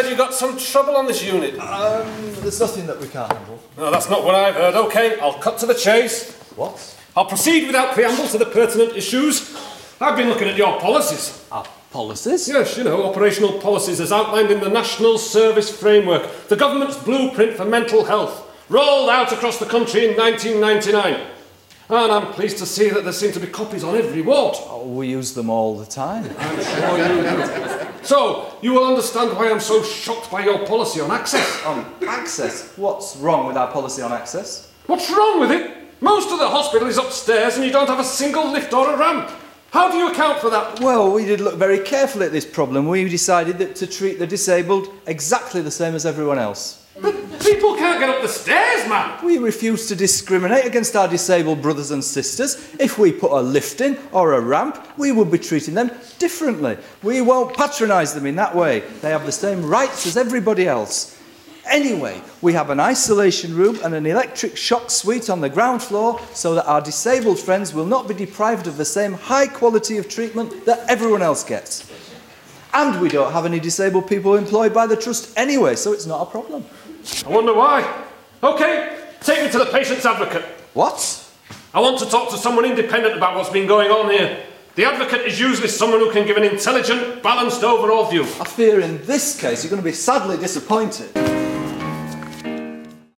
you got some trouble on this unit. Um, there's nothing that we can't handle. No, that's not what I've heard. Okay, I'll cut to the chase. What? I'll proceed without preamble to the pertinent issues. I've been looking at your policies. Our policies? Yes, you know, operational policies as outlined in the National Service Framework, the government's blueprint for mental health, rolled out across the country in 1999. And I'm pleased to see that there seem to be copies on every ward. Oh, we use them all the time. I'm sure you do. So, you will understand why I'm so shocked by your policy on access. On access? What's wrong with our policy on access? What's wrong with it? Most of the hospital is upstairs and you don't have a single lift or a ramp. How do you account for that? Well, we did look very carefully at this problem. We decided that to treat the disabled exactly the same as everyone else. But people can't get up the stairs, man. We refuse to discriminate against our disabled brothers and sisters. If we put a lift in or a ramp, we would be treating them differently. We won't patronise them in that way. They have the same rights as everybody else. Anyway, we have an isolation room and an electric shock suite on the ground floor so that our disabled friends will not be deprived of the same high quality of treatment that everyone else gets. And we don't have any disabled people employed by the Trust anyway, so it's not a problem. I wonder why. Okay, take me to the patient's advocate. What? I want to talk to someone independent about what's been going on here. The advocate is usually someone who can give an intelligent, balanced overall view. I fear in this case you're going to be sadly disappointed.